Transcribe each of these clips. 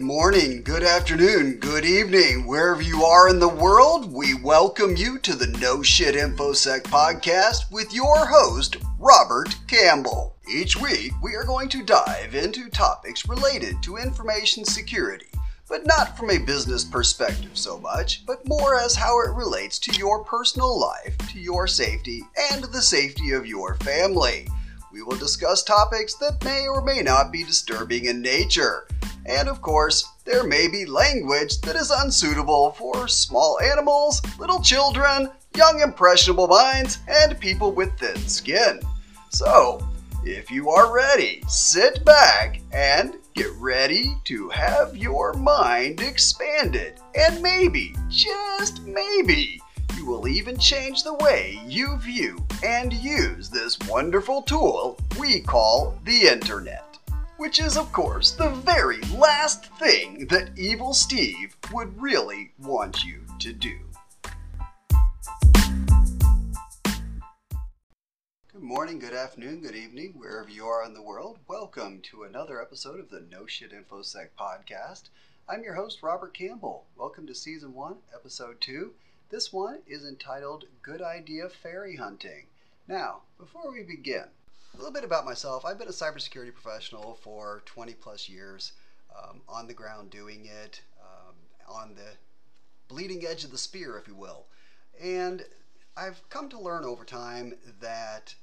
Good morning, good afternoon, good evening, wherever you are in the world, we welcome you to the No Shit InfoSec podcast with your host, Robert Campbell. Each week, we are going to dive into topics related to information security, but not from a business perspective so much, but more as how it relates to your personal life, to your safety, and the safety of your family. We will discuss topics that may or may not be disturbing in nature. And of course, there may be language that is unsuitable for small animals, little children, young impressionable minds, and people with thin skin. So, if you are ready, sit back and get ready to have your mind expanded. And maybe, just maybe, you will even change the way you view and use this wonderful tool we call the internet. Which is, of course, the very last thing that Evil Steve would really want you to do. Good morning, good afternoon, good evening, wherever you are in the world. Welcome to another episode of the No Shit InfoSec podcast. I'm your host, Robert Campbell. Welcome to Season 1, Episode 2. This one is entitled Good Idea Fairy Hunting. Now, before we begin, a little bit about myself. I've been a cybersecurity professional for 20 plus years, um, on the ground doing it, um, on the bleeding edge of the spear, if you will. And I've come to learn over time that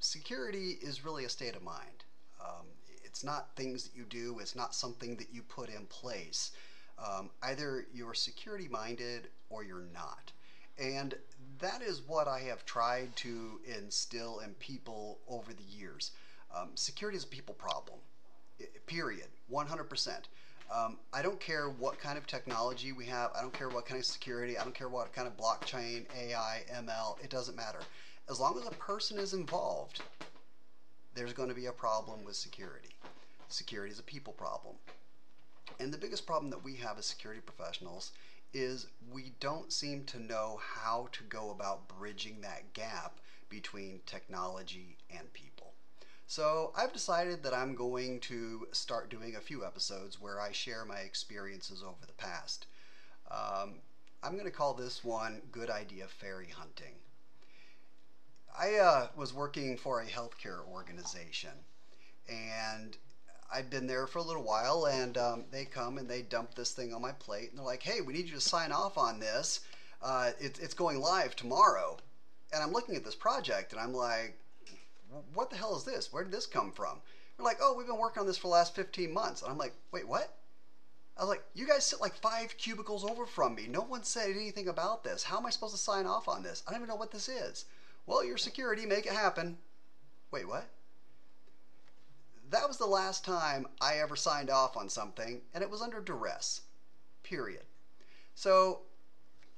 security is really a state of mind. Um, it's not things that you do, it's not something that you put in place. Um, either you're security minded or you're not. And that is what I have tried to instill in people over the years. Um, security is a people problem, period, 100%. Um, I don't care what kind of technology we have. I don't care what kind of security. I don't care what kind of blockchain, AI, ML. It doesn't matter. As long as a person is involved, there's going to be a problem with security. Security is a people problem. And the biggest problem that we have as security professionals is we don't seem to know how to go about bridging that gap between technology and people. So I've decided that I'm going to start doing a few episodes where I share my experiences over the past. Um, I'm going to call this one Good Idea Fairy Hunting. I uh, was working for a healthcare organization and I'd been there for a little while, and um, they come and they dump this thing on my plate, and they're like, "Hey, we need you to sign off on this. Uh, it, it's going live tomorrow." And I'm looking at this project, and I'm like, "What the hell is this? Where did this come from?" They're like, "Oh, we've been working on this for the last 15 months." And I'm like, "Wait, what?" I was like, "You guys sit like five cubicles over from me. No one said anything about this. How am I supposed to sign off on this? I don't even know what this is." Well, your security, make it happen. Wait, what? The last time I ever signed off on something, and it was under duress. Period. So,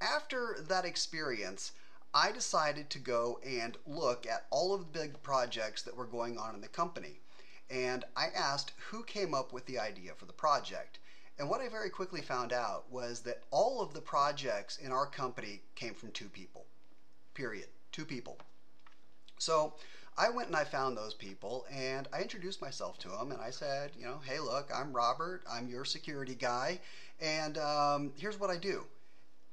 after that experience, I decided to go and look at all of the big projects that were going on in the company. And I asked who came up with the idea for the project. And what I very quickly found out was that all of the projects in our company came from two people. Period. Two people. So I went and I found those people and I introduced myself to them and I said, you know, hey, look, I'm Robert. I'm your security guy. And um, here's what I do.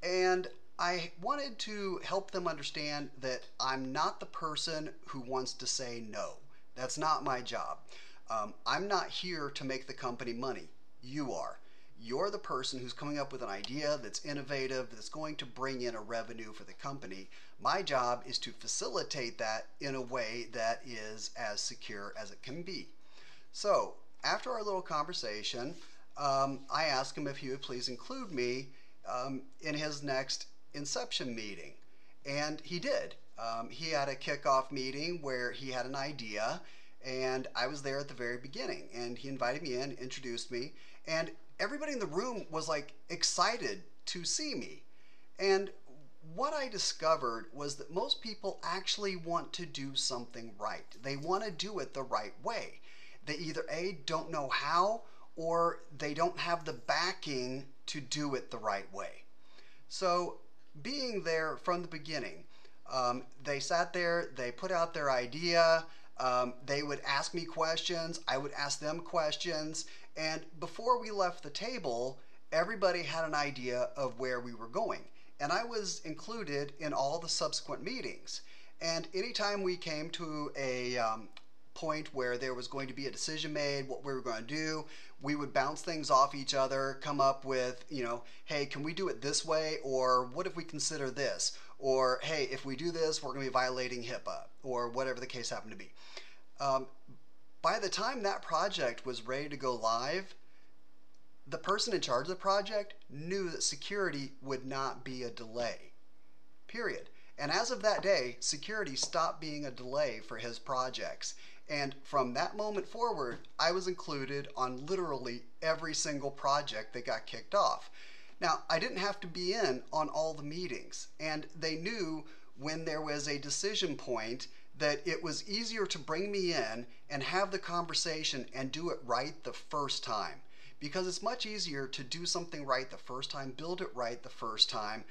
And I wanted to help them understand that I'm not the person who wants to say no. That's not my job. Um, I'm not here to make the company money. You are. You're the person who's coming up with an idea that's innovative, that's going to bring in a revenue for the company. My job is to facilitate that in a way that is as secure as it can be. So, after our little conversation, um, I asked him if he would please include me um, in his next inception meeting. And he did. Um, he had a kickoff meeting where he had an idea, and I was there at the very beginning. And he invited me in, introduced me, and everybody in the room was like excited to see me. And what I discovered was that most people actually want to do something right. They want to do it the right way. They either A, don't know how, or they don't have the backing to do it the right way. So, being there from the beginning, um, they sat there, they put out their idea, um, they would ask me questions, I would ask them questions, And before we left the table, everybody had an idea of where we were going. And I was included in all the subsequent meetings. And anytime we came to a um, point where there was going to be a decision made, what we were going to do, we would bounce things off each other, come up with, you know, hey, can we do it this way? Or what if we consider this? Or hey, if we do this, we're going to be violating HIPAA, or whatever the case happened to be. Um, by the time that project was ready to go live, the person in charge of the project knew that security would not be a delay. Period. And as of that day, security stopped being a delay for his projects. And from that moment forward, I was included on literally every single project that got kicked off. Now, I didn't have to be in on all the meetings, and they knew when there was a decision point that it was easier to bring me in and have the conversation and do it right the first time. Because it's much easier to do something right the first time, build it right the first time,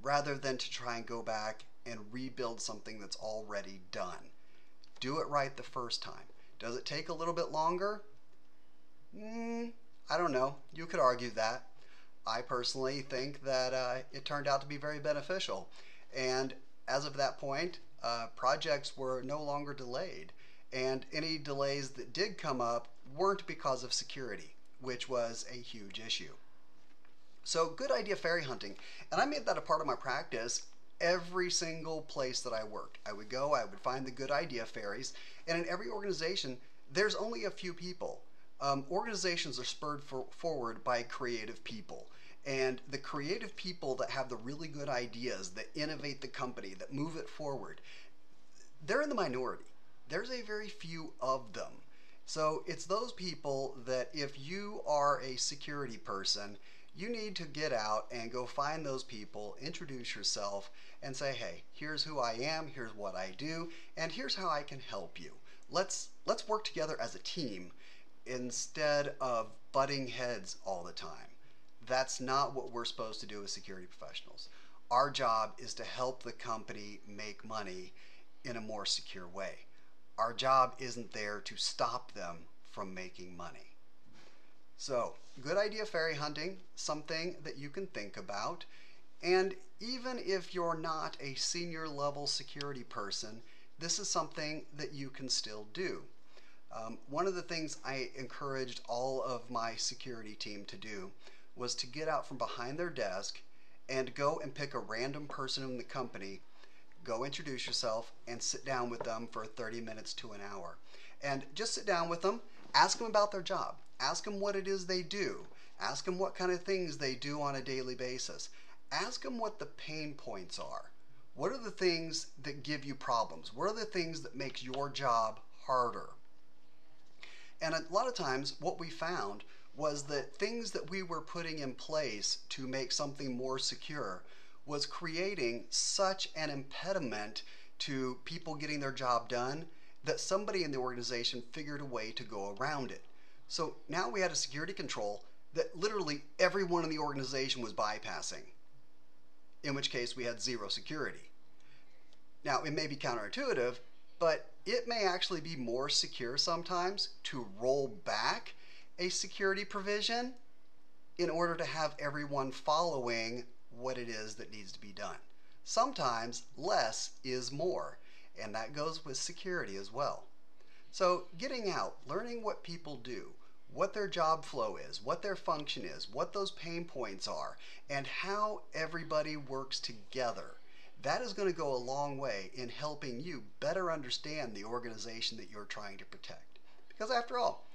rather than to try and go back and rebuild something that's already done. Do it right the first time. Does it take a little bit longer? Mm, I don't know. You could argue that. I personally think that uh, it turned out to be very beneficial. And as of that point, uh, projects were no longer delayed. And any delays that did come up weren't because of security, which was a huge issue. So, good idea fairy hunting. And I made that a part of my practice every single place that I worked. I would go, I would find the good idea fairies, and in every organization, there's only a few people. Um, organizations are spurred for, forward by creative people. And the creative people that have the really good ideas, that innovate the company, that move it forward, they're in the minority. There's a very few of them. So it's those people that if you are a security person, you need to get out and go find those people, introduce yourself, and say, hey, here's who I am, here's what I do, and here's how I can help you. Let's let's work together as a team instead of butting heads all the time. That's not what we're supposed to do as security professionals. Our job is to help the company make money in a more secure way. Our job isn't there to stop them from making money. So, good idea fairy hunting, something that you can think about. And even if you're not a senior level security person, this is something that you can still do. Um, one of the things I encouraged all of my security team to do was to get out from behind their desk and go and pick a random person in the company, go introduce yourself, and sit down with them for 30 minutes to an hour. And just sit down with them, ask them about their job. Ask them what it is they do. Ask them what kind of things they do on a daily basis. Ask them what the pain points are. What are the things that give you problems? What are the things that makes your job harder? And a lot of times what we found was that things that we were putting in place to make something more secure was creating such an impediment to people getting their job done that somebody in the organization figured a way to go around it. So now we had a security control that literally everyone in the organization was bypassing, in which case we had zero security. Now, it may be counterintuitive, but it may actually be more secure sometimes to roll back a security provision in order to have everyone following what it is that needs to be done. Sometimes less is more, and that goes with security as well. So, getting out, learning what people do, what their job flow is, what their function is, what those pain points are, and how everybody works together. That is going to go a long way in helping you better understand the organization that you're trying to protect. Because after all,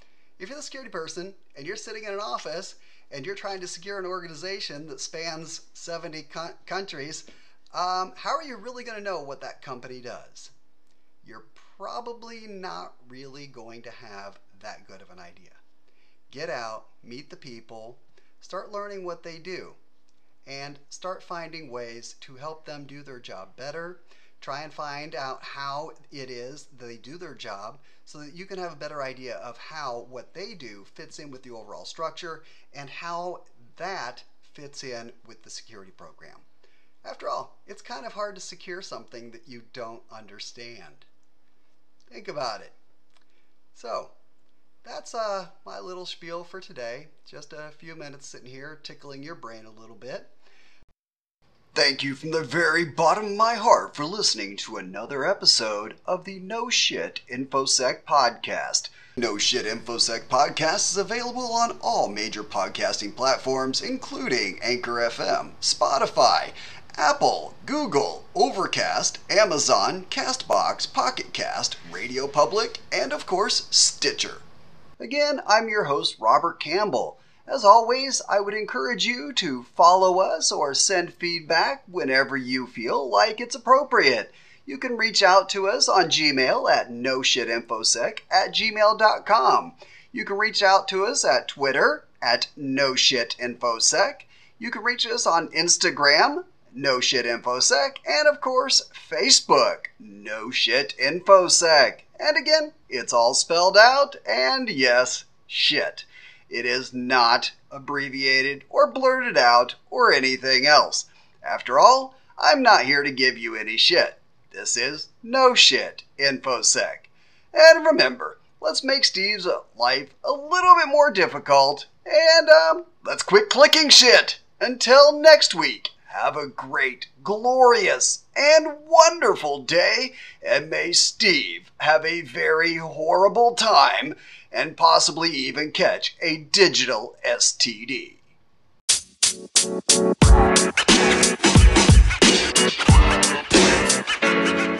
if you're the security person and you're sitting in an office and you're trying to secure an organization that spans 70 co- countries, um, how are you really going to know what that company does? You're probably not really going to have that good of an idea get out, meet the people, start learning what they do, and start finding ways to help them do their job better. Try and find out how it is they do their job so that you can have a better idea of how what they do fits in with the overall structure and how that fits in with the security program. After all, it's kind of hard to secure something that you don't understand. Think about it. So, that's uh, my little spiel for today. Just a few minutes sitting here tickling your brain a little bit. Thank you from the very bottom of my heart for listening to another episode of the No Shit InfoSec podcast. No Shit InfoSec podcast is available on all major podcasting platforms, including Anchor FM, Spotify, Apple, Google, Overcast, Amazon, Castbox, Pocket Cast, Radio Public, and of course, Stitcher. Again, I'm your host, Robert Campbell. As always, I would encourage you to follow us or send feedback whenever you feel like it's appropriate. You can reach out to us on Gmail at noshitinfosec at gmail.com. You can reach out to us at Twitter at noshitinfosec. You can reach us on Instagram, no shit noshitinfosec, and of course, Facebook, no shit noshitinfosec. And again, it's all spelled out, and yes, shit. It is not abbreviated or blurted out or anything else. After all, I'm not here to give you any shit. This is No Shit InfoSec. And remember, let's make Steve's life a little bit more difficult and um, let's quit clicking shit. Until next week, have a great, glorious, and wonderful day, and may Steve have a very horrible time and possibly even catch a digital STD.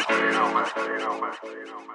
You know, man. You know, man. You know, man.